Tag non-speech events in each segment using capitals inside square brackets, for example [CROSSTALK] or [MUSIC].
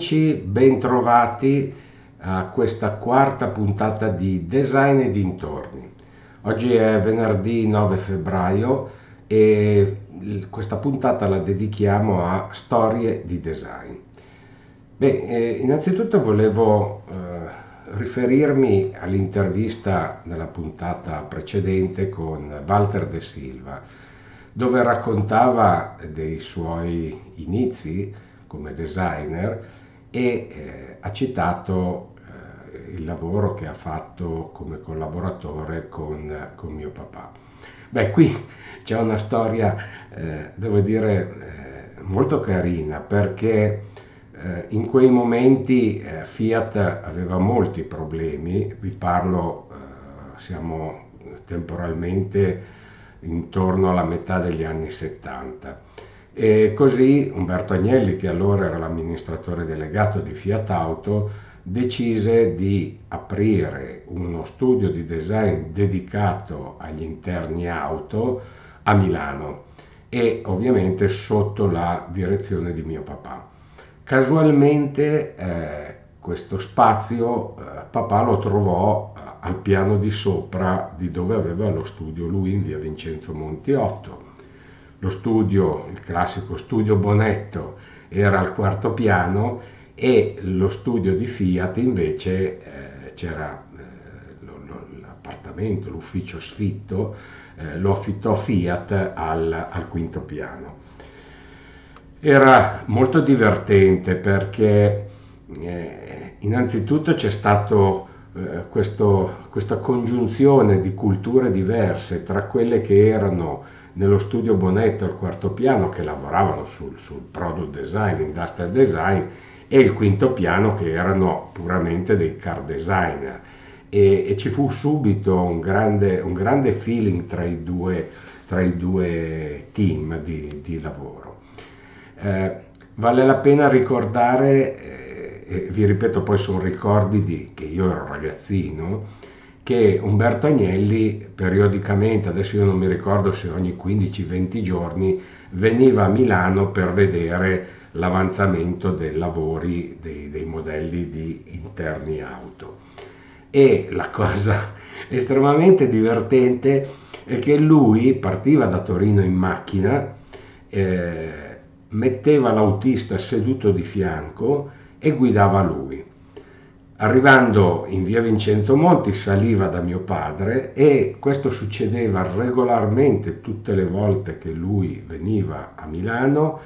Amici, bentrovati a questa quarta puntata di Design e dintorni. Oggi è venerdì 9 febbraio e questa puntata la dedichiamo a storie di design. Beh, eh, innanzitutto volevo eh, riferirmi all'intervista nella puntata precedente con Walter De Silva, dove raccontava dei suoi inizi come designer e eh, ha citato eh, il lavoro che ha fatto come collaboratore con, con mio papà. Beh, qui c'è una storia, eh, devo dire, molto carina perché in quei momenti Fiat aveva molti problemi, vi parlo, siamo temporalmente intorno alla metà degli anni 70 e così Umberto Agnelli, che allora era l'amministratore delegato di Fiat Auto, decise di aprire uno studio di design dedicato agli interni auto a Milano e ovviamente sotto la direzione di mio papà. Casualmente eh, questo spazio eh, papà lo trovò eh, al piano di sopra di dove aveva lo studio lui in via Vincenzo Monti 8 lo studio, il classico studio Bonetto, era al quarto piano e lo studio di Fiat invece eh, c'era eh, l'appartamento, l'ufficio sfitto, eh, lo affittò Fiat al, al, quinto piano. Era molto divertente perché eh, innanzitutto c'è stato eh, questo, questa congiunzione di culture diverse tra quelle che erano nello studio Bonetto al quarto piano che lavoravano sul, sul product design, industrial design e il quinto piano che erano puramente dei car designer e, e ci fu subito un grande, un grande feeling tra i due, tra i due team di, di lavoro. Eh, vale la pena ricordare, eh, vi ripeto poi sono ricordi di, che io ero ragazzino, che Umberto Agnelli periodicamente, adesso io non mi ricordo se ogni 15-20 giorni, veniva a Milano per vedere l'avanzamento dei lavori dei, dei modelli di interni auto. E la cosa [LAUGHS] estremamente divertente è che lui partiva da Torino in macchina, eh, metteva l'autista seduto di fianco e guidava lui. Arrivando in via Vincenzo Monti saliva da mio padre e questo succedeva regolarmente tutte le volte che lui veniva a Milano.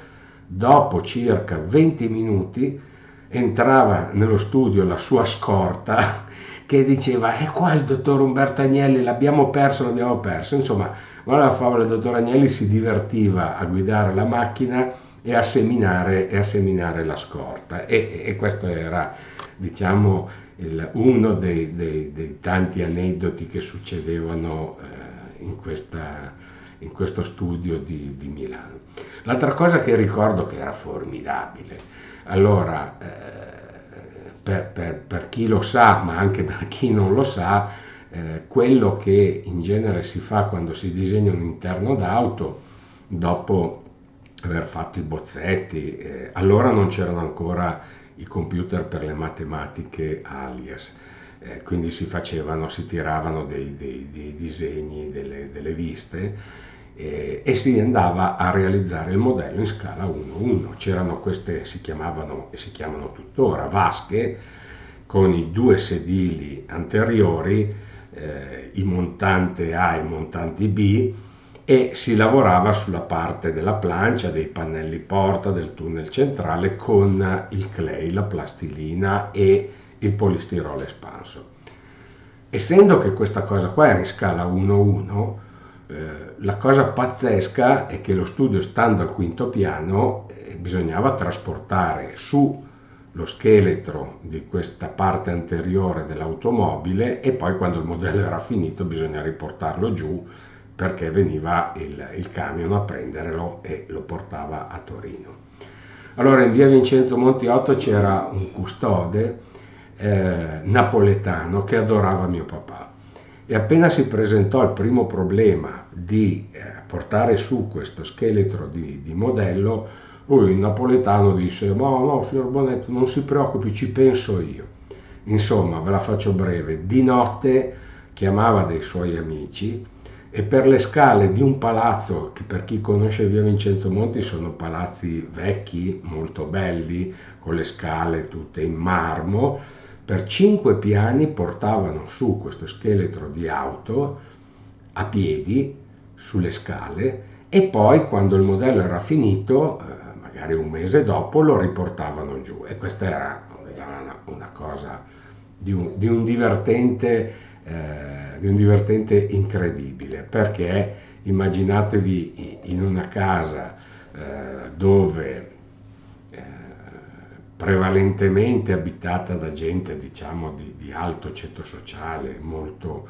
Dopo circa 20 minuti entrava nello studio la sua scorta [LAUGHS] che diceva è qua il dottor Umberto Agnelli, l'abbiamo perso, l'abbiamo perso. Insomma, guarda la favola, il dottor Agnelli si divertiva a guidare la macchina e a seminare, e a seminare la scorta e, e questo era diciamo, il, uno dei, dei, dei, tanti aneddoti che succedevano eh, in, questa, in, questo studio di, di, Milano. L'altra cosa che ricordo che era formidabile, allora, eh, per, per, per, chi lo sa, ma anche per chi non lo sa, eh, quello che in genere si fa quando si disegna un interno d'auto, dopo aver fatto i bozzetti, eh, allora non c'erano ancora i computer per le matematiche alias. Eh, quindi si facevano, si tiravano dei, dei, dei disegni, delle, delle viste eh, e si andava a realizzare il modello in scala 1-1. C'erano queste, si chiamavano e si chiamano tuttora vasche con i due sedili anteriori, eh, i montante A e i montanti B, e si lavorava sulla parte della plancia, dei pannelli porta, del tunnel centrale con il clay, la plastilina e il polistirolo espanso. Essendo che questa cosa qua era in scala 1-1, eh, la cosa pazzesca è che lo studio stando al quinto piano eh, bisognava trasportare su lo scheletro di questa parte anteriore dell'automobile e poi quando il modello era finito bisogna riportarlo giù perché veniva il, il camion a prenderlo e lo portava a Torino. Allora in via Vincenzo Montiotto c'era un custode eh, napoletano che adorava mio papà e appena si presentò il primo problema di eh, portare su questo scheletro di, di modello, Lui in napoletano disse, no, no, signor Bonetto, non si preoccupi, ci penso io. Insomma, ve la faccio breve, di notte chiamava dei suoi amici e per le scale di un palazzo, che per chi conosce via Vincenzo Monti sono palazzi vecchi, molto belli, con le scale tutte in marmo, per cinque piani portavano su questo scheletro di auto a piedi sulle scale e poi quando il modello era finito, eh, magari un mese dopo, lo riportavano giù. E questa era una, una cosa di un, di un divertente, eh, di un divertente incredibile, perché immaginatevi in una casa eh, dove prevalentemente abitata da gente diciamo di, di alto ceto sociale, molto,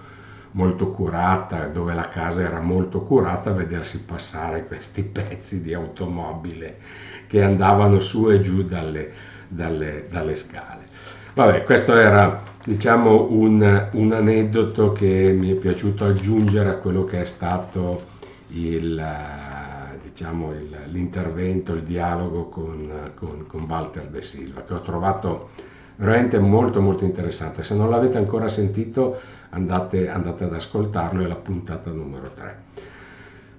molto curata, dove la casa era molto curata, vedersi passare questi [LAUGHS] pezzi di automobile che andavano su e giù dalle, dalle, dalle scale. Vabbè, questo era diciamo un, un, aneddoto che mi è piaciuto aggiungere a quello che è stato il diciamo, il, l'intervento, il dialogo con, con, con, Walter De Silva, che ho trovato veramente molto molto interessante. Se non l'avete ancora sentito andate, andate ad ascoltarlo, è la puntata numero 3.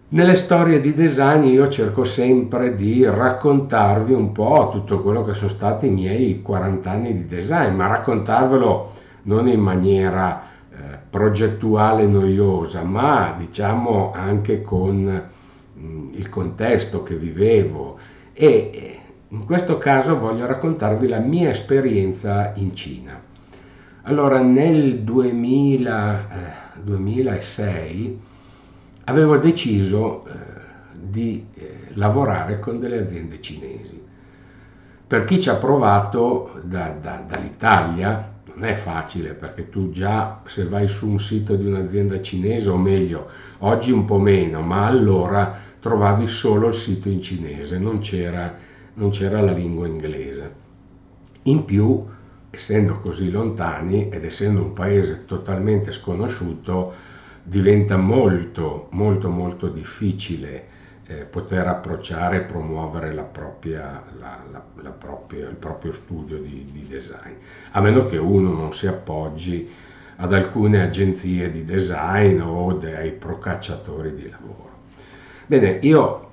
Nelle storie di design io cerco sempre di raccontarvi un po' tutto quello che sono stati i miei 40 anni di design, ma raccontarvelo non in maniera eh, progettuale noiosa, ma diciamo anche con il contesto che vivevo e in questo caso voglio raccontarvi la mia esperienza in Cina. Allora nel 2000, eh, 2006 avevo deciso eh, di eh, lavorare con delle aziende cinesi. Per chi ci ha provato da, da, dall'Italia non è facile perché tu già se vai su un sito di un'azienda cinese o meglio oggi un po' meno ma allora trovavi solo il sito in cinese, non c'era, non c'era la lingua inglese. In più, essendo così lontani ed essendo un paese totalmente sconosciuto, diventa molto, molto, molto difficile eh, poter approcciare e promuovere la propria, la, la, propria, il proprio studio di, di, design, a meno che uno non si appoggi ad alcune agenzie di design o dei procacciatori di lavoro. Bene, io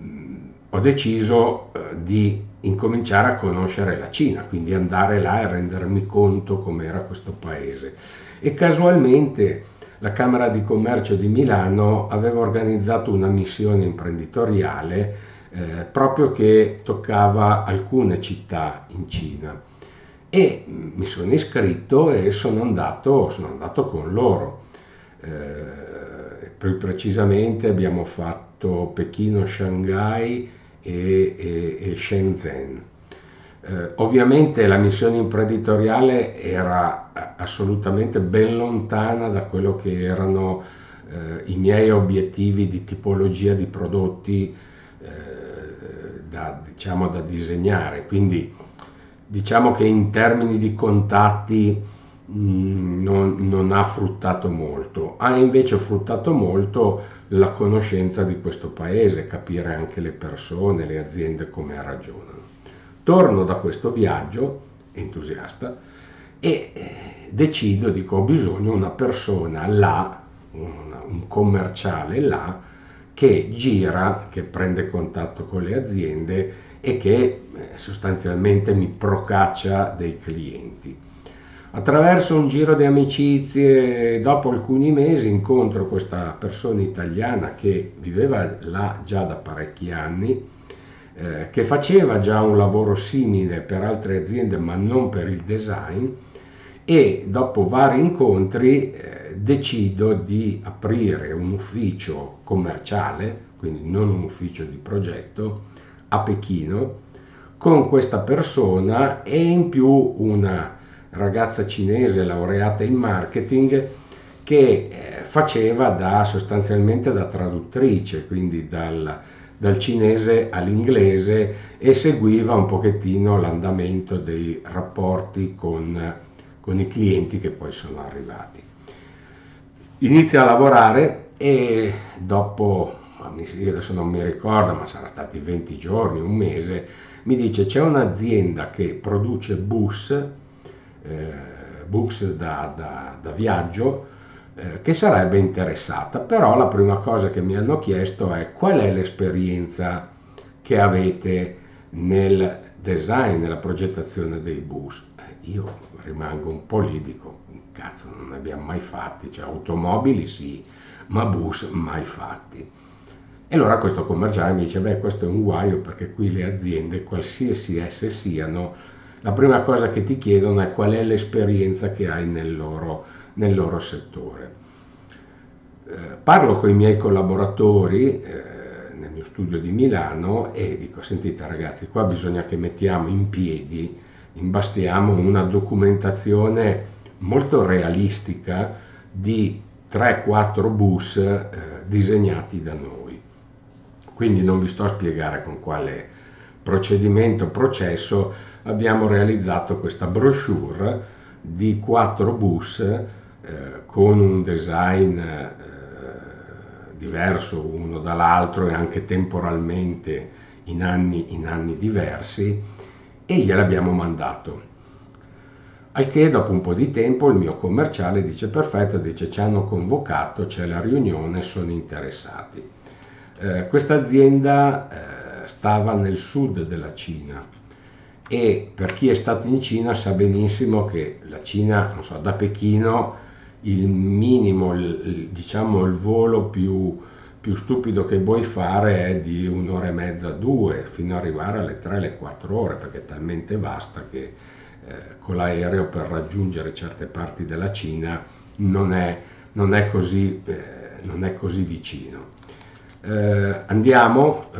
mm, ho deciso eh, di incominciare a conoscere la Cina, quindi andare là e rendermi conto com'era questo paese. E casualmente la Camera di Commercio di Milano aveva organizzato una missione imprenditoriale eh, proprio che toccava alcune città in Cina e mm, mi sono iscritto e sono andato, sono andato con loro. Eh, più precisamente abbiamo fatto Pechino, Shanghai e, e, e Shenzhen. Eh, ovviamente la missione imprenditoriale era assolutamente ben lontana da quello che erano eh, i miei obiettivi di tipologia di prodotti eh, da, diciamo, da disegnare. Quindi diciamo che in termini di contatti Mm, non, non, ha fruttato molto, ha invece fruttato molto la conoscenza di questo paese, capire anche le persone, le aziende come ragionano. Torno da questo viaggio, entusiasta, e eh, decido, dico, ho bisogno di una persona là, un commerciale là, che gira, che prende contatto con le aziende e che eh, sostanzialmente mi procaccia dei clienti. Attraverso un giro di amicizie, dopo alcuni mesi, incontro questa persona italiana che viveva là già da parecchi anni, eh, che faceva già un lavoro simile per altre aziende ma non per il design e dopo vari incontri eh, decido di aprire un ufficio commerciale, quindi non un ufficio di progetto, a Pechino con questa persona e in più una ragazza cinese laureata in marketing che eh, faceva da, sostanzialmente da traduttrice, quindi dal, dal cinese all'inglese e seguiva un pochettino l'andamento dei rapporti con, con i clienti che poi sono arrivati. Inizia a lavorare e dopo io adesso non mi ricordo, ma sarà stati 20 giorni, un mese, mi dice c'è un'azienda che produce bus, eh, bus da, da, da viaggio, eh, che sarebbe interessata, però la prima cosa che mi hanno chiesto è qual è l'esperienza che avete nel design, nella progettazione dei bus. Io rimango un po' lì, dico, cazzo, non ne abbiamo mai fatti, cioè automobili sì, ma bus mai fatti. E allora questo commerciale mi dice, beh questo è un guaio perché qui le aziende, qualsiasi esse siano, la prima cosa che ti chiedono è qual è l'esperienza che hai nel loro, nel loro settore. Eh, parlo con i miei collaboratori eh, nel mio studio di Milano e dico, sentite ragazzi, qua bisogna che mettiamo in piedi, imbastiamo una documentazione molto realistica di 3-4 bus eh, disegnati da noi. Quindi non vi sto a spiegare con quale procedimento, processo abbiamo realizzato questa brochure di 4 bus eh, con un design eh, diverso uno dall'altro e anche temporalmente in anni, in anni diversi e gliel'abbiamo mandato al che dopo un po' di tempo il mio commerciale dice perfetto, dice ci hanno convocato, c'è la riunione, sono interessati. Eh, questa azienda eh, stava nel sud della Cina e per chi è stato in Cina sa benissimo che la Cina, non so, da Pechino il minimo, il, diciamo il volo più, più stupido che puoi fare è di un'ora e mezza, due, fino ad arrivare alle tre, alle quattro ore, perché è talmente vasta che eh, con l'aereo per raggiungere certe parti della Cina non è, non è, così, eh, non è così, vicino. Eh, andiamo, eh,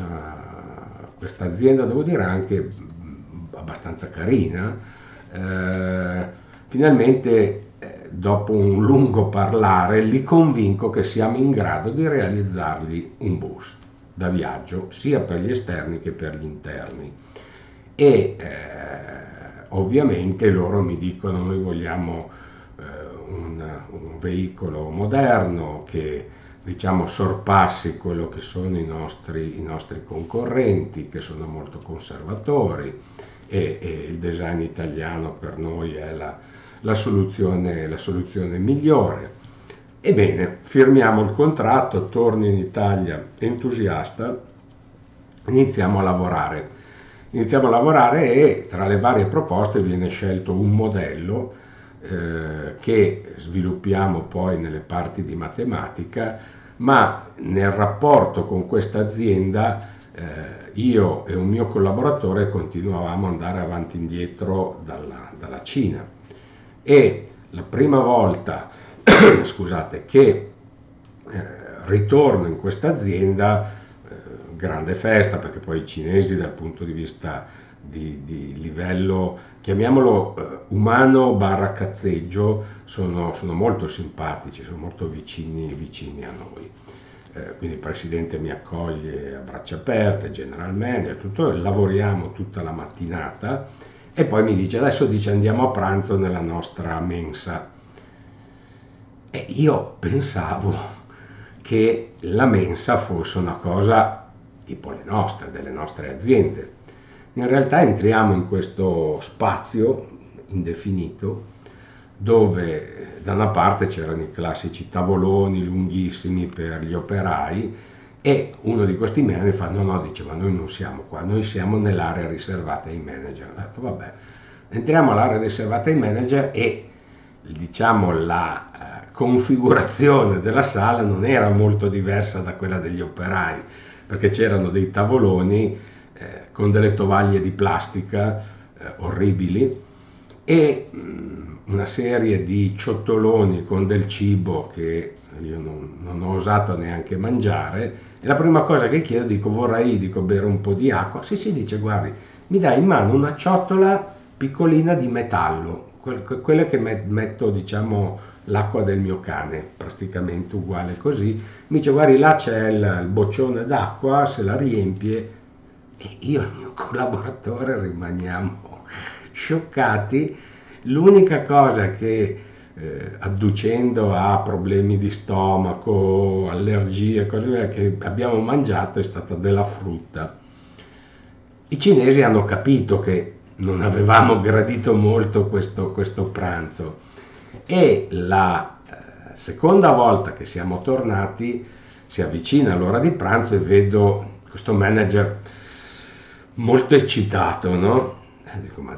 questa azienda devo dire anche abbastanza carina, eh, finalmente dopo un lungo parlare li convinco che siamo in grado di realizzargli un bus da viaggio sia per gli esterni che per gli interni. E eh, ovviamente loro mi dicono noi vogliamo eh, un, un, veicolo moderno che diciamo sorpassi quello che sono i nostri, i nostri concorrenti che sono molto conservatori e, e, il design italiano per noi è la, la, soluzione, la soluzione migliore. Ebbene, firmiamo il contratto, torno in Italia entusiasta, iniziamo a lavorare iniziamo a lavorare e tra le varie proposte viene scelto un modello eh, che sviluppiamo poi nelle parti di matematica, ma nel rapporto con questa azienda eh, io e un mio collaboratore continuavamo ad andare avanti e indietro dalla, dalla Cina e la prima volta [COUGHS] scusate, che eh, ritorno in questa azienda grande festa perché poi i cinesi dal punto di vista di, di livello, chiamiamolo eh, umano barra cazzeggio, sono, sono, molto simpatici, sono molto vicini, vicini a noi. Eh, quindi il presidente mi accoglie a braccia aperte, general manager, tutto, lavoriamo tutta la mattinata e poi mi dice adesso dice andiamo a pranzo nella nostra mensa. E io pensavo che la mensa fosse una cosa tipo le nostre, delle nostre aziende. In realtà entriamo in questo spazio indefinito dove da una parte c'erano i classici tavoloni lunghissimi per gli operai e uno di questi manager fa no no dice ma noi non siamo qua noi siamo nell'area riservata ai manager ho detto vabbè entriamo all'area riservata ai manager e diciamo la eh, configurazione della sala non era molto diversa da quella degli operai perché c'erano dei tavoloni eh, con delle tovaglie di plastica eh, orribili e mh, mm, una serie di ciottoloni con del cibo che io non, non, ho osato neanche mangiare e la prima cosa che chiedo dico vorrei dico, bere un po' di acqua sì sì dice guardi mi dai in mano una ciotola piccolina di metallo quelle che metto diciamo l'acqua del mio cane, praticamente uguale così. Mi dice, guardi, là c'è il, il boccione d'acqua, se la riempie. E io e il mio collaboratore rimaniamo [LAUGHS] scioccati. L'unica cosa che eh, adducendo a problemi di stomaco, allergie, cose che abbiamo mangiato è stata della frutta. I cinesi hanno capito che non avevamo gradito molto questo, questo pranzo e la eh, seconda volta che siamo tornati si avvicina l'ora di pranzo e vedo questo manager molto eccitato, no? Eh, dico ma,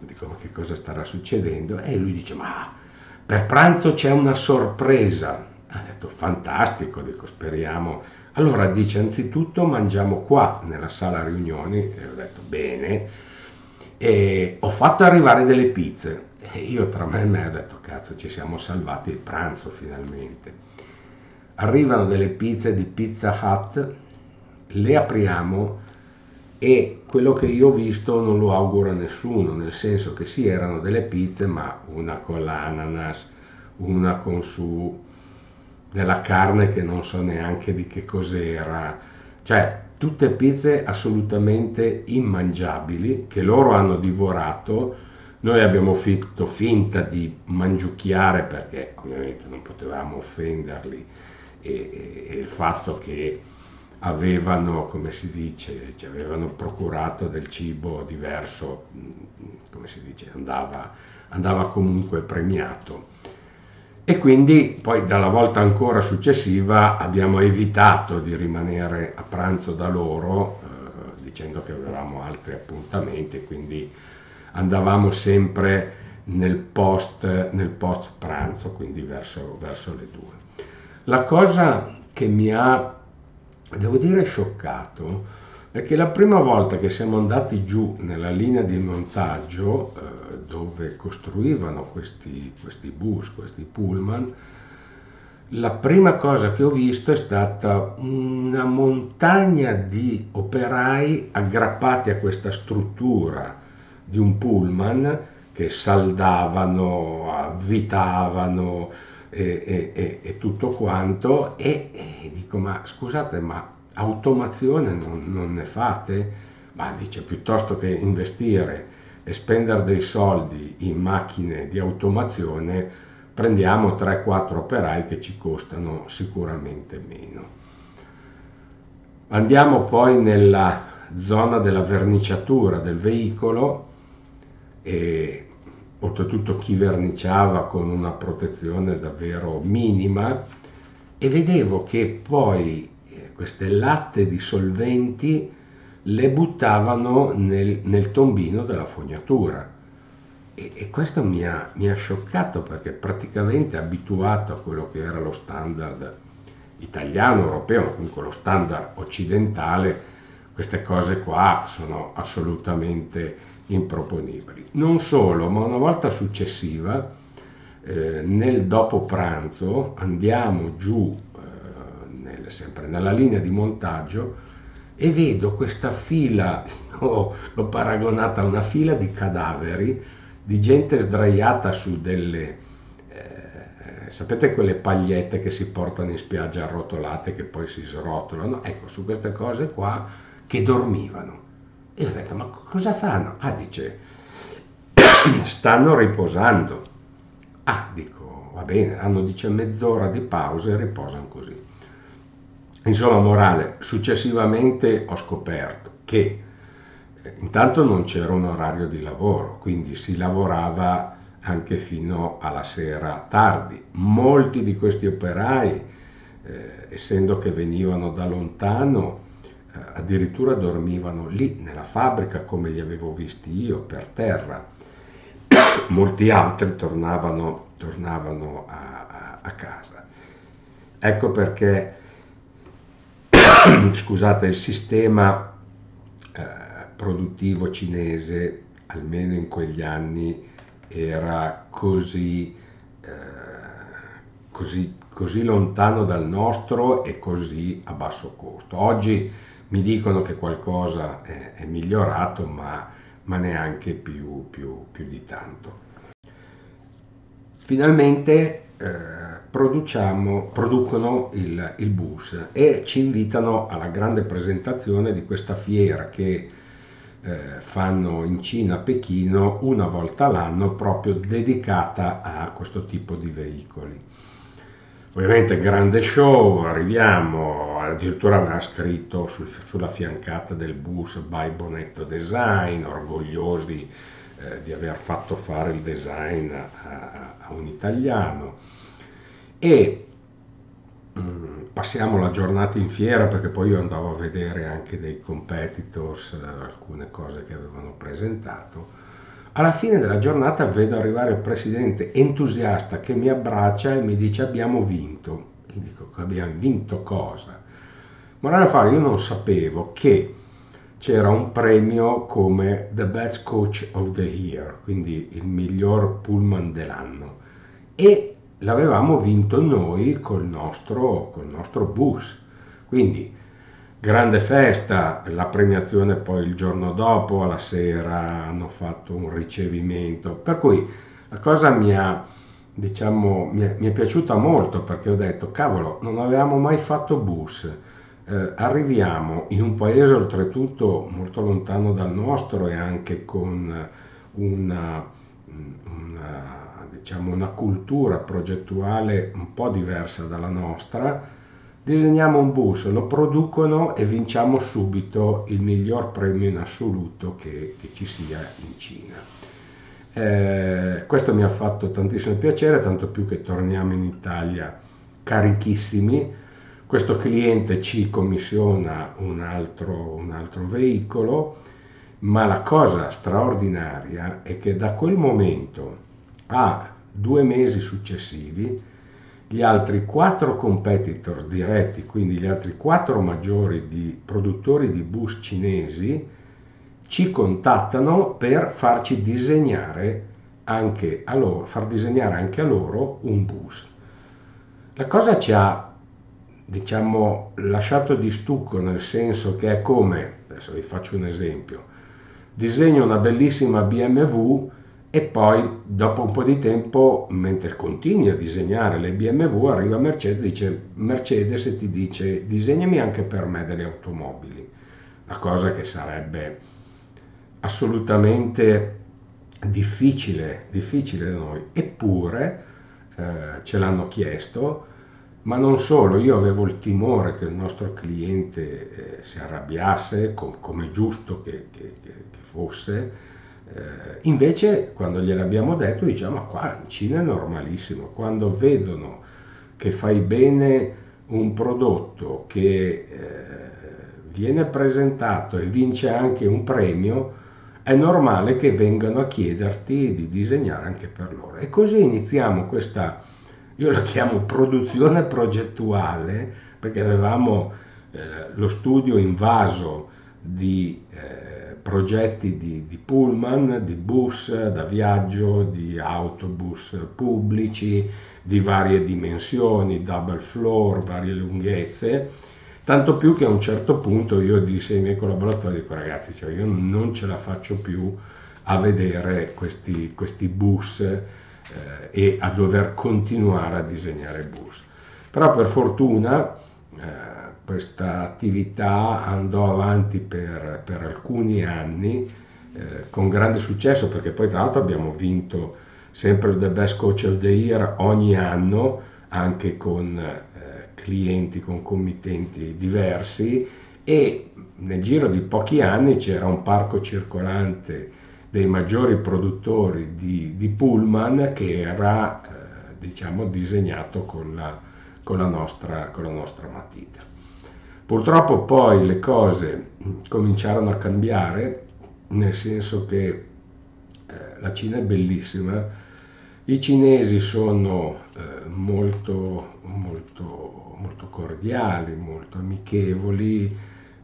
dico, ma che cosa starà succedendo? E lui dice, ma per pranzo c'è una sorpresa. Ha detto, fantastico, dico, speriamo. Allora dice, anzitutto mangiamo qua, nella sala riunioni. E ho detto, bene. E ho fatto arrivare delle pizze. E io tra me e me ho detto, cazzo, ci siamo salvati il pranzo finalmente. Arrivano delle pizze di Pizza Hut, le apriamo e quello che io ho visto non lo auguro a nessuno, nel senso che sì, erano delle pizze, ma una con l'ananas, una con su della carne che non so neanche di che cos'era, cioè tutte pizze assolutamente immangiabili che loro hanno divorato. Noi abbiamo fatto finta di mangiucchiare perché ovviamente non potevamo offenderli e, e, e il fatto che avevano, come si dice, ci avevano procurato del cibo diverso, mm, come si dice, andava, andava comunque premiato. E quindi poi dalla volta ancora successiva abbiamo evitato di rimanere a pranzo da loro, eh, dicendo che avevamo altri appuntamenti, quindi andavamo sempre nel post, nel post pranzo, quindi verso, verso le due. La cosa che mi ha devo dire scioccato perché la prima volta che siamo andati giù nella linea di montaggio eh, dove costruivano questi, questi bus, questi pullman, la prima cosa che ho visto è stata una montagna di operai aggrappati a questa struttura di un pullman che saldavano, avvitavano, e, e, e tutto quanto e, dico ma scusate ma automazione non, non, ne fate? Ma dice piuttosto che investire e spendere dei soldi in macchine di automazione prendiamo 3-4 operai che ci costano sicuramente meno. Andiamo poi nella zona della verniciatura del veicolo e oltretutto chi verniciava con una protezione davvero minima e vedevo che poi eh, queste latte di solventi le buttavano nel, nel tombino della fognatura. E, e questo mi ha, mi ha, scioccato perché praticamente abituato a quello che era lo standard italiano, europeo, comunque lo standard occidentale, queste cose qua sono assolutamente improponibili. Non solo, ma una volta successiva, eh, nel dopo pranzo, andiamo giù, eh, nel, sempre nella linea di montaggio, e vedo questa fila, [LAUGHS] oh, l'ho paragonata a una fila di cadaveri, di gente sdraiata su delle, eh, sapete quelle pagliette che si portano in spiaggia arrotolate che poi si srotolano? Ecco, su queste cose qua che dormivano e ho detto, ma cosa fanno? Ah, dice, [COUGHS] stanno riposando. Ah, dico, va bene, hanno dice mezz'ora di pausa e riposano così. Insomma, morale, successivamente ho scoperto che eh, intanto non c'era un orario di lavoro, quindi si lavorava anche fino alla sera tardi. Molti di questi operai, eh, essendo che venivano da lontano, addirittura dormivano lì nella fabbrica come li avevo visti io per terra. [COUGHS] Molti altri tornavano, tornavano a, a, a casa. Ecco perché, [COUGHS] scusate, il sistema eh, produttivo cinese, almeno in quegli anni, era così, eh, così, così lontano dal nostro e così a basso costo. Oggi mi dicono che qualcosa è, è migliorato, ma, ma neanche più, più, più, di tanto. Finalmente eh, producono il, il, bus e ci invitano alla grande presentazione di questa fiera che eh, fanno in Cina, a Pechino, una volta l'anno proprio dedicata a questo tipo di veicoli. Ovviamente grande show, arriviamo, addirittura aveva scritto sul, sulla fiancata del bus by Bonetto Design, orgogliosi eh, di aver fatto fare il design a, a un italiano. E mh, mm, passiamo la giornata in fiera perché poi io andavo a vedere anche dei competitors, eh, alcune cose che avevano presentato alla fine della giornata vedo arrivare il presidente entusiasta che mi abbraccia e mi dice abbiamo vinto. E dico abbiamo vinto cosa? Morale a fare, io non sapevo che c'era un premio come The Best Coach of the Year, quindi il miglior pullman dell'anno. E l'avevamo vinto noi col nostro, col nostro bus. Quindi grande festa, la premiazione poi il giorno dopo, alla sera hanno fatto un ricevimento, per cui la cosa mi ha, diciamo, mi è, mi è piaciuta molto perché ho detto, cavolo, non avevamo mai fatto bus, eh, arriviamo in un paese oltretutto molto lontano dal nostro e anche con una, una, diciamo, una cultura progettuale un po' diversa dalla nostra, disegniamo un bus, lo producono e vinciamo subito il miglior premio in assoluto che, che ci sia in Cina. Eh, questo mi ha fatto tantissimo piacere, tanto più che torniamo in Italia carichissimi. Questo cliente ci commissiona un altro, un altro veicolo, ma la cosa straordinaria è che da quel momento a due mesi successivi gli altri quattro competitor diretti, quindi gli altri quattro maggiori di produttori di bus cinesi, ci contattano per farci disegnare anche a loro, far disegnare anche a loro un bus. La cosa ci ha, diciamo, lasciato di stucco nel senso che è come, adesso vi faccio un esempio, disegno una bellissima BMW, e poi dopo un po' di tempo, mentre continui a disegnare le BMW, arriva Mercedes e dice Mercedes e ti dice disegnami anche per me delle automobili, una cosa che sarebbe assolutamente difficile, difficile da noi, eppure eh, ce l'hanno chiesto, ma non solo, io avevo il timore che il nostro cliente eh, si arrabbiasse, com- come giusto che, che, che fosse, eh, invece quando gliel'abbiamo detto diciamo ma qua in Cina è normalissimo, quando vedono che fai bene un prodotto che eh, viene presentato e vince anche un premio, è normale che vengano a chiederti di disegnare anche per loro. E così iniziamo questa, io la chiamo produzione progettuale, perché avevamo eh, lo studio invaso di eh, progetti di, di, pullman, di bus da viaggio, di autobus pubblici di varie dimensioni, double floor, varie lunghezze, tanto più che a un certo punto io dissi ai miei collaboratori, dico ragazzi, cioè io non ce la faccio più a vedere questi, questi bus eh, e a dover continuare a disegnare bus. Però per fortuna eh, questa attività andò avanti per, per alcuni anni eh, con grande successo perché poi tra l'altro abbiamo vinto sempre il The Best Coach of the Year ogni anno anche con eh, clienti, con committenti diversi e nel giro di pochi anni c'era un parco circolante dei maggiori produttori di, di pullman che era eh, diciamo disegnato con la, con la, nostra, con la nostra matita. Purtroppo poi le cose cominciarono a cambiare, nel senso che eh, la Cina è bellissima, i cinesi sono eh, molto, molto, molto cordiali, molto amichevoli,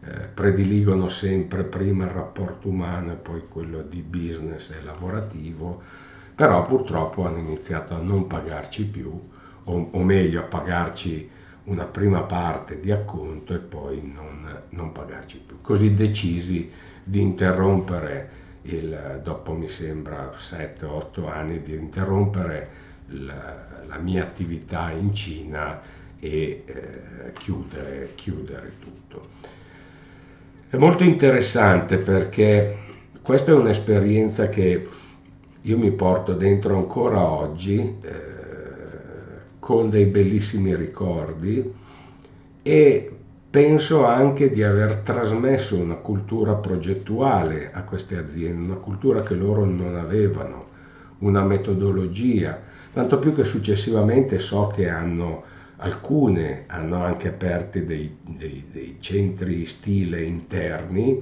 eh, prediligono sempre prima il rapporto umano e poi quello di business e lavorativo, però purtroppo hanno iniziato a non pagarci più, o, o meglio a pagarci una prima parte di acconto e poi non, non pagarci più. Così decisi di interrompere, il, dopo mi sembra 7-8 anni, di interrompere la, la, mia attività in Cina e eh, chiudere, chiudere tutto. È molto interessante perché questa è un'esperienza che io mi porto dentro ancora oggi eh, con dei bellissimi ricordi e penso anche di aver trasmesso una cultura progettuale a queste aziende, una cultura che loro non avevano, una metodologia, tanto più che successivamente so che hanno alcune hanno anche aperti dei, dei, dei centri stile interni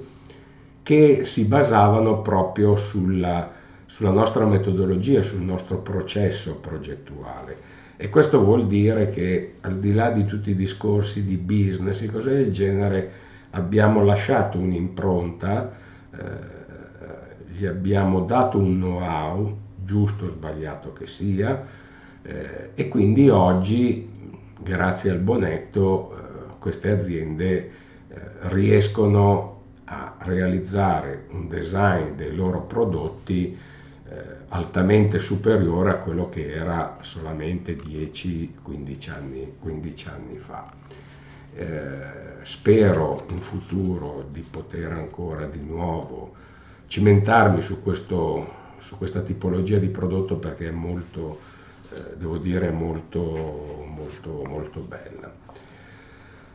che si basavano proprio sulla, sulla nostra metodologia, sul nostro processo progettuale. E questo vuol dire che al di là di tutti i discorsi di business e cose del genere, abbiamo lasciato un'impronta, eh, gli abbiamo dato un know-how, giusto o sbagliato che sia, eh, e quindi oggi grazie al Bonetto eh, queste aziende eh, riescono a realizzare un design dei loro prodotti eh, altamente superiore a quello che era solamente 10-15 anni, 15 anni fa. Spero in futuro di poter ancora di nuovo cimentarmi su, questo, su questa tipologia di prodotto perché è molto, eh, devo dire, molto, molto, molto bella.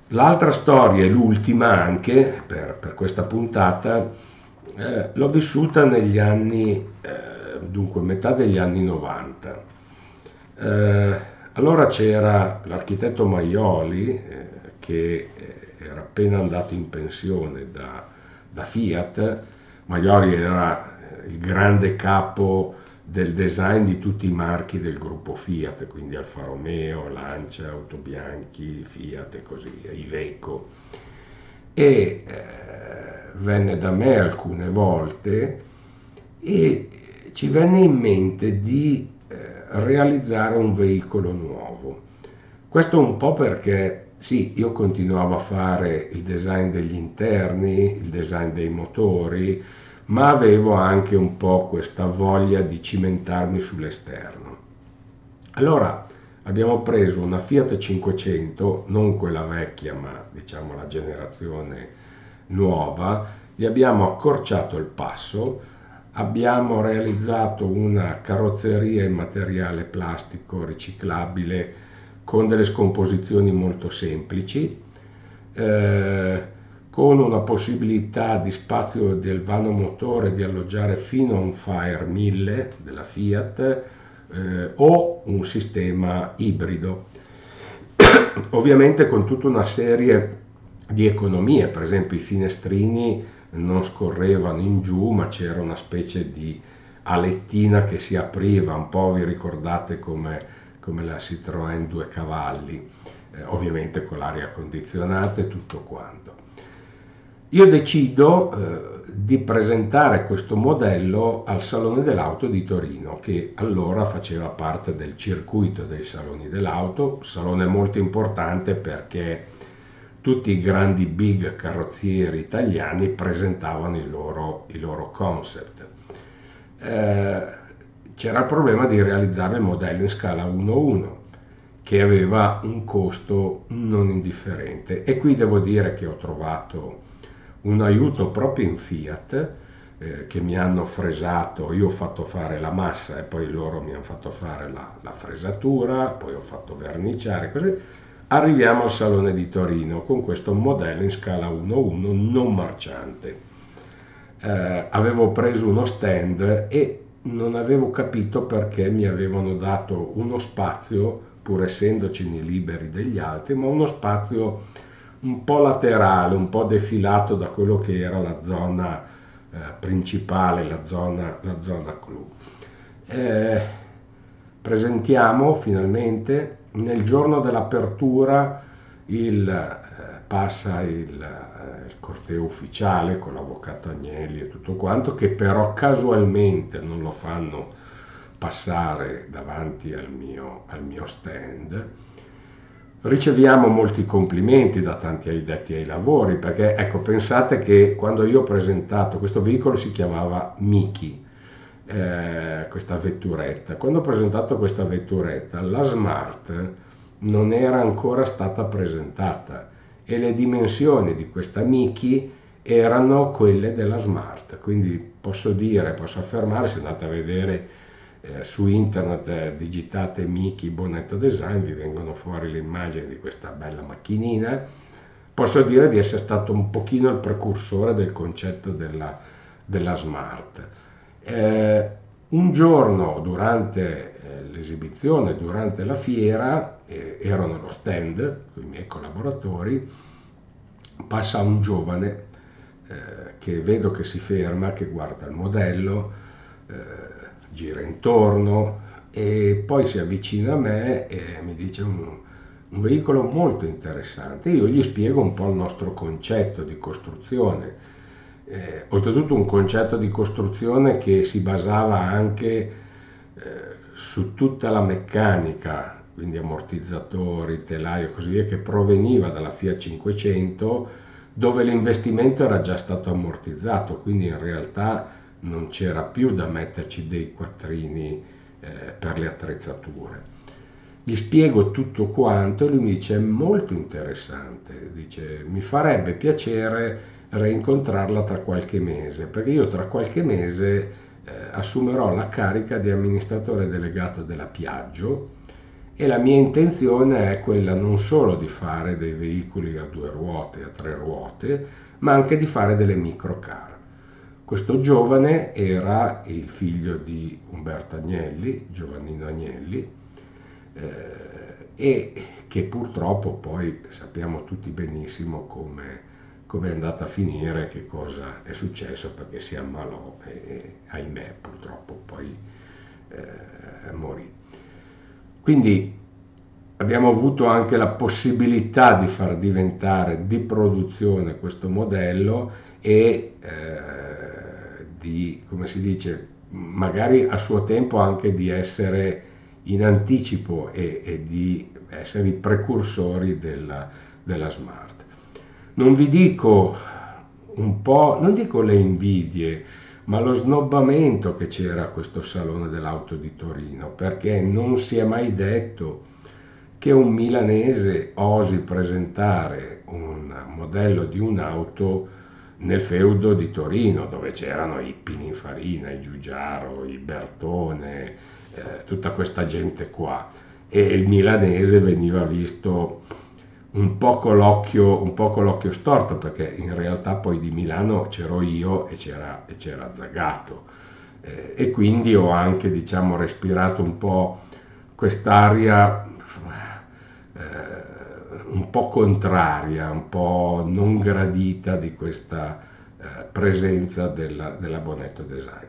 L'altra storia, e l'ultima anche per, per questa puntata, eh, l'ho vissuta negli anni, eh, dunque metà degli anni 90. Eh, allora c'era l'architetto Maioli eh, che eh, era appena andato in pensione da, da Fiat, Maioli era il grande capo del design di tutti i marchi del gruppo Fiat, quindi Alfa Romeo, Lancia, Autobianchi, Fiat e così via, Iveco. E eh, venne da me alcune volte e ci venne in mente di eh, realizzare un veicolo nuovo. Questo un po' perché sì, io continuavo a fare il design degli interni, il design dei motori, ma avevo anche un po' questa voglia di cimentarmi sull'esterno. Allora abbiamo preso una Fiat 500, non quella vecchia, ma diciamo la generazione nuova, gli abbiamo accorciato il passo, abbiamo realizzato una carrozzeria in materiale plastico riciclabile con delle scomposizioni molto semplici. Eh, con una possibilità di spazio del vano motore di alloggiare fino a un Fire 1000 della Fiat eh, o un sistema ibrido. [COUGHS] Ovviamente con tutta una serie di economie, per esempio i finestrini non scorrevano in giù, ma c'era una specie di alettina che si apriva, un po' vi ricordate come, come la Citroën due cavalli, eh, ovviamente con l'aria condizionata e tutto quanto. Io decido eh, di presentare questo modello al Salone dell'Auto di Torino, che allora faceva parte del circuito dei Saloni dell'Auto, salone molto importante perché tutti i grandi big carrozzieri italiani presentavano i loro, i loro concept. Eh, c'era il problema di realizzare il modello in scala 1-1 che aveva un costo non indifferente e qui devo dire che ho trovato un aiuto proprio in Fiat eh, che mi hanno fresato, io ho fatto fare la massa e poi loro mi hanno fatto fare la, la fresatura, poi ho fatto verniciare, così arriviamo al Salone di Torino con questo modello in scala 1-1 non marciante. Eh, avevo preso uno stand e non avevo capito perché mi avevano dato uno spazio, pur essendoci nei liberi degli altri, ma uno spazio un po' laterale, un po' defilato da quello che era la zona eh, principale, la zona, la zona clou. Eh, presentiamo finalmente nel giorno dell'apertura il, eh, passa il, eh, il, corteo ufficiale con l'avvocato Agnelli e tutto quanto, che però casualmente non lo fanno passare davanti al mio, al mio stand riceviamo molti complimenti da tanti addetti ai lavori, perché ecco, pensate che quando io ho presentato questo veicolo si chiamava Miki, eh, questa vetturetta. Quando ho presentato questa vetturetta, la Smart non era ancora stata presentata e le dimensioni di questa Miki erano quelle della Smart, quindi posso dire, posso affermare, se andate a vedere eh, su internet eh, digitate Miki Bonetto Design, vi vengono fuori le immagini di questa bella macchinina, posso dire di essere stato un pochino il precursore del concetto della, della Smart. Eh, un giorno durante eh, l'esibizione, durante la fiera, eh, ero nello stand con i miei collaboratori, passa un giovane eh, che vedo che si ferma, che guarda il modello, eh, gira intorno e poi si avvicina a me e mi dice un, un veicolo molto interessante. Io gli spiego un po' il nostro concetto di costruzione. Eh, oltretutto un concetto di costruzione che si basava anche eh, su tutta la meccanica, quindi ammortizzatori, telaio e così via, che proveniva dalla Fiat 500 dove l'investimento era già stato ammortizzato, quindi in realtà non c'era più da metterci dei quattrini eh, per le attrezzature. Gli spiego tutto quanto e lui mi dice è molto interessante, dice mi farebbe piacere rincontrarla tra qualche mese, perché io tra qualche mese eh, assumerò la carica di amministratore delegato della Piaggio, e la mia intenzione è quella non solo di fare dei veicoli a due ruote, a tre ruote, ma anche di fare delle microcar. Questo giovane era il figlio di Umberto Agnelli, Giovannino Agnelli, eh, e che purtroppo poi sappiamo tutti benissimo come, come è andata a finire, che cosa è successo, perché si ammalò e, e ahimè purtroppo poi eh, morì. Quindi abbiamo avuto anche la possibilità di far diventare di produzione questo modello e eh, di, come si dice, magari a suo tempo anche di essere in anticipo e, e di essere i precursori della, della smart. Non vi dico un po', non dico le invidie, ma lo snobbamento che c'era a questo Salone dell'Auto di Torino, perché non si è mai detto che un milanese osi presentare un modello di un'auto nel feudo di Torino, dove c'erano i Pininfarina, i Giugiaro, i Bertone, eh, tutta questa gente qua. E il milanese veniva visto un po' con l'occhio, storto, perché in realtà poi di Milano c'ero io e c'era, e c'era Zagato. Eh, e quindi ho anche, diciamo, respirato un po' quest'aria un po' contraria, un po' non gradita di questa eh, presenza della, della Bonetto Design.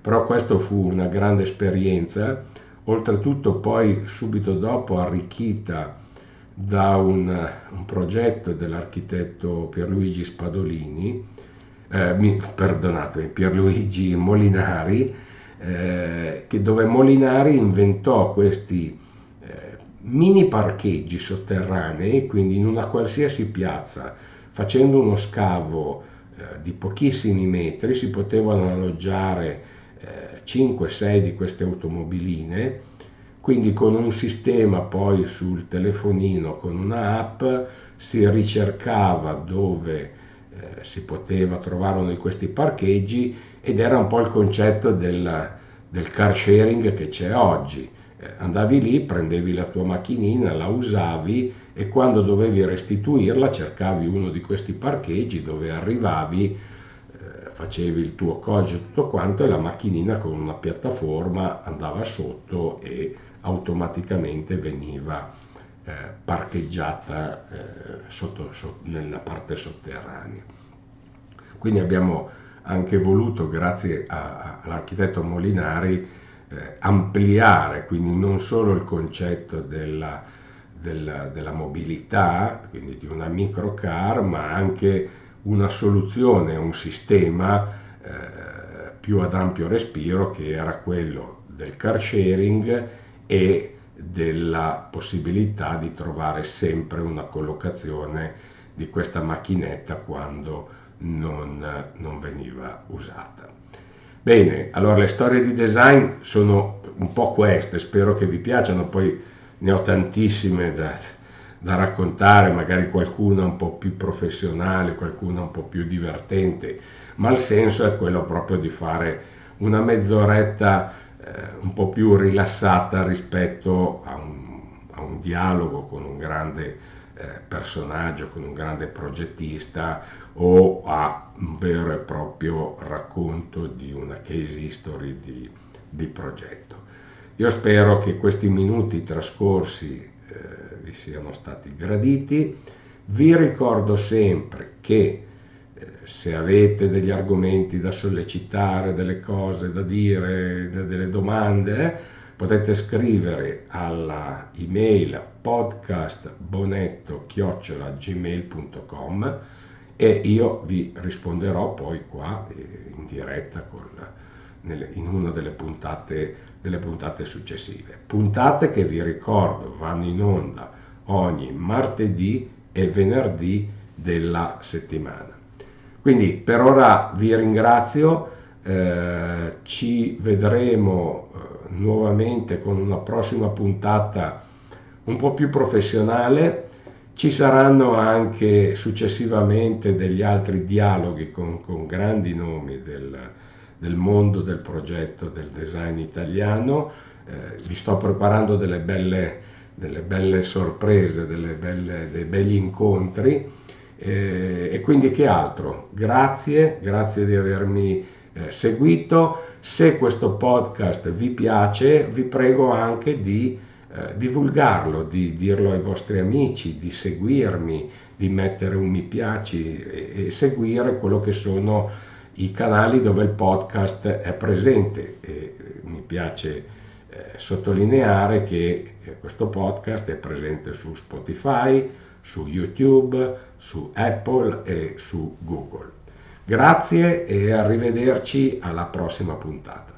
Però questa fu una grande esperienza, oltretutto poi subito dopo arricchita da un, un progetto dell'architetto Pierluigi Spadolini, eh, mi, perdonatemi, Pierluigi Molinari, eh, dove Molinari inventò questi mini parcheggi sotterranei, quindi in una qualsiasi piazza, facendo uno scavo eh, di pochissimi metri, si potevano alloggiare 5-6 eh, di queste automobiline quindi con un sistema poi sul telefonino, con una app, si ricercava dove eh, si poteva trovare uno di questi parcheggi ed era un po' il concetto del, del car sharing che c'è oggi. Eh, andavi lì, prendevi la tua macchinina, la usavi e quando dovevi restituirla cercavi uno di questi parcheggi dove arrivavi eh, facevi il tuo codice tutto quanto e la macchinina con una piattaforma andava sotto e automaticamente veniva eh, parcheggiata eh, sotto, sotto, nella parte sotterranea. Quindi abbiamo anche voluto, grazie a, all'architetto Molinari, eh, ampliare quindi non solo il concetto della, della, della mobilità, quindi di una microcar, ma anche una soluzione, un sistema eh, più ad ampio respiro che era quello del car sharing e della possibilità di trovare sempre una collocazione di questa macchinetta quando non, non veniva usata. Bene, allora le storie di design sono un po' queste, spero che vi piacciono, poi ne ho tantissime da, da raccontare, magari qualcuna un po' più professionale, qualcuna un po' più divertente, ma il senso è quello proprio di fare una mezz'oretta eh, un po' più rilassata rispetto a un, a un dialogo con un grande eh, personaggio, con un grande progettista o a un vero e proprio racconto di una case history di, di progetto. Io spero che questi minuti trascorsi eh, vi siano stati graditi. Vi ricordo sempre che eh, se avete degli argomenti da sollecitare, delle cose da dire, delle domande, eh, potete scrivere alla email podcastbonetto-gmail.com e io vi risponderò poi qua eh, in diretta con, in una delle puntate, delle puntate successive. Puntate che vi ricordo vanno in onda ogni martedì e venerdì della settimana. Quindi per ora vi ringrazio, eh, ci vedremo eh, nuovamente con una prossima puntata un po' più professionale. Ci saranno anche successivamente degli altri dialoghi con, con grandi nomi del, del, mondo del progetto del design italiano. Eh, vi sto preparando delle belle, delle belle sorprese, delle belle, dei begli incontri. Eh, e quindi che altro? Grazie, grazie di avermi eh, seguito. Se questo podcast vi piace, vi prego anche di eh, divulgarlo, di dirlo ai vostri amici, di seguirmi, di mettere un mi piace e, e seguire quello che sono i canali dove il podcast è presente. E mi piace eh, sottolineare che eh, questo podcast è presente su Spotify, su YouTube, su Apple e su Google. Grazie e arrivederci alla prossima puntata.